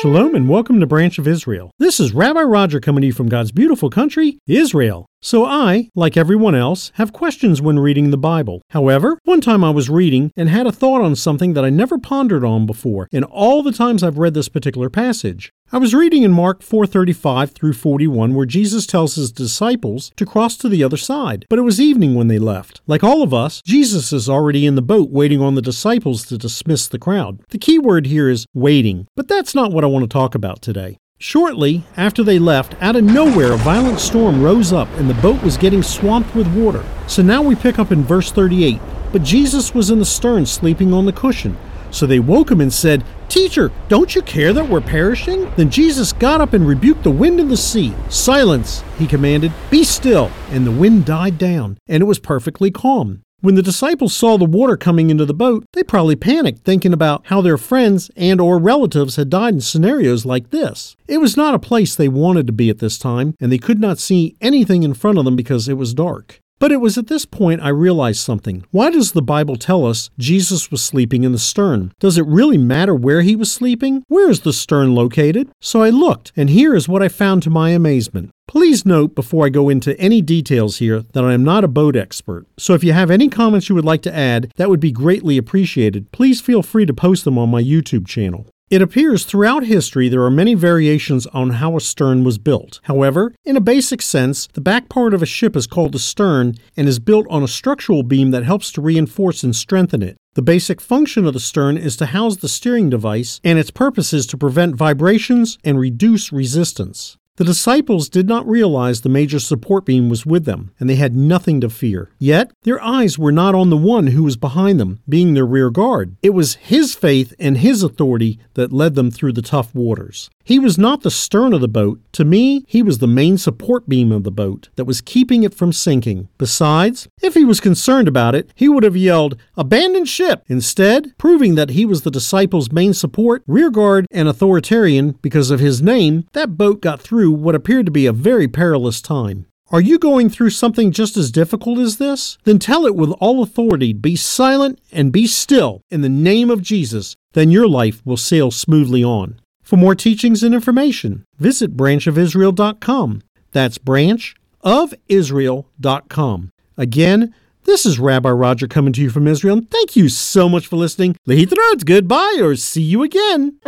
Shalom and welcome to Branch of Israel. This is Rabbi Roger coming to you from God's beautiful country, Israel. So I, like everyone else, have questions when reading the Bible. However, one time I was reading and had a thought on something that I never pondered on before in all the times I've read this particular passage. I was reading in Mark 4:35 through 41 where Jesus tells his disciples to cross to the other side, but it was evening when they left. Like all of us, Jesus is already in the boat waiting on the disciples to dismiss the crowd. The key word here is waiting, but that's not what I want to talk about today. Shortly after they left, out of nowhere, a violent storm rose up and the boat was getting swamped with water. So now we pick up in verse 38. But Jesus was in the stern sleeping on the cushion. So they woke him and said, Teacher, don't you care that we're perishing? Then Jesus got up and rebuked the wind and the sea. Silence, he commanded, be still. And the wind died down, and it was perfectly calm. When the disciples saw the water coming into the boat, they probably panicked thinking about how their friends and or relatives had died in scenarios like this. It was not a place they wanted to be at this time, and they could not see anything in front of them because it was dark. But it was at this point I realized something. Why does the Bible tell us Jesus was sleeping in the stern? Does it really matter where he was sleeping? Where is the stern located? So I looked, and here is what I found to my amazement. Please note before I go into any details here that I am not a boat expert. So if you have any comments you would like to add, that would be greatly appreciated. Please feel free to post them on my YouTube channel. It appears throughout history there are many variations on how a stern was built. However, in a basic sense, the back part of a ship is called a stern and is built on a structural beam that helps to reinforce and strengthen it. The basic function of the stern is to house the steering device, and its purpose is to prevent vibrations and reduce resistance. The disciples did not realize the major support beam was with them, and they had nothing to fear. Yet, their eyes were not on the one who was behind them, being their rear guard. It was his faith and his authority that led them through the tough waters. He was not the stern of the boat. To me, he was the main support beam of the boat that was keeping it from sinking. Besides, if he was concerned about it, he would have yelled, Abandon ship! Instead, proving that he was the disciples' main support, rearguard, and authoritarian because of his name, that boat got through what appeared to be a very perilous time. Are you going through something just as difficult as this? Then tell it with all authority be silent and be still in the name of Jesus. Then your life will sail smoothly on. For more teachings and information, visit branchofisrael.com. That's branchofisrael.com. Again, this is Rabbi Roger coming to you from Israel, and thank you so much for listening. Lehitrot, goodbye, or see you again.